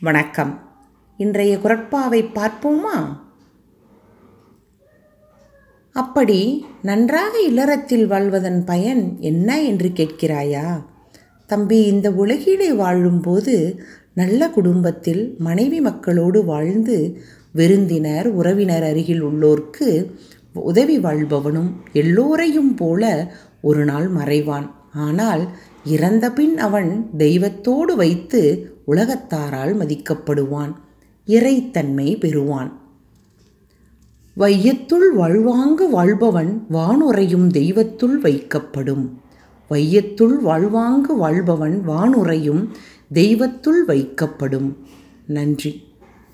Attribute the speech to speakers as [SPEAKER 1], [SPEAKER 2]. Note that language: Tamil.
[SPEAKER 1] வணக்கம். இன்றைய குரட்பாவை பார்ப்போமா? அப்படி நன்றாக இல்லறத்தில் வாழ்வதன் பயன் என்ன என்று கேட்கிறாயா? தம்பி இந்த உலகிலே வாழும்போது நல்ல குடும்பத்தில் மனைவி மக்களோடு வாழ்ந்து விருந்தினர் உறவினர் அருகில் உள்ளோர்க்கு உதவி வாழ்பவனும் எல்லோரையும் போல ஒரு நாள் மறைவான். ஆனால் இறந்தபின் அவன் தெய்வத்தோடு வைத்து உலகத்தாரால் மதிக்கப்படுவான் இறைத்தன்மை பெறுவான். வையத்துள் வாழ்வாங்கு வாழ்பவன் வானுரையும் தெய்வத்துள் வைக்கப்படும். வையத்துள் வாழ்வாங்கு வாழ்பவன் வானுரையும் தெய்வத்துள் வைக்கப்படும். நன்றி.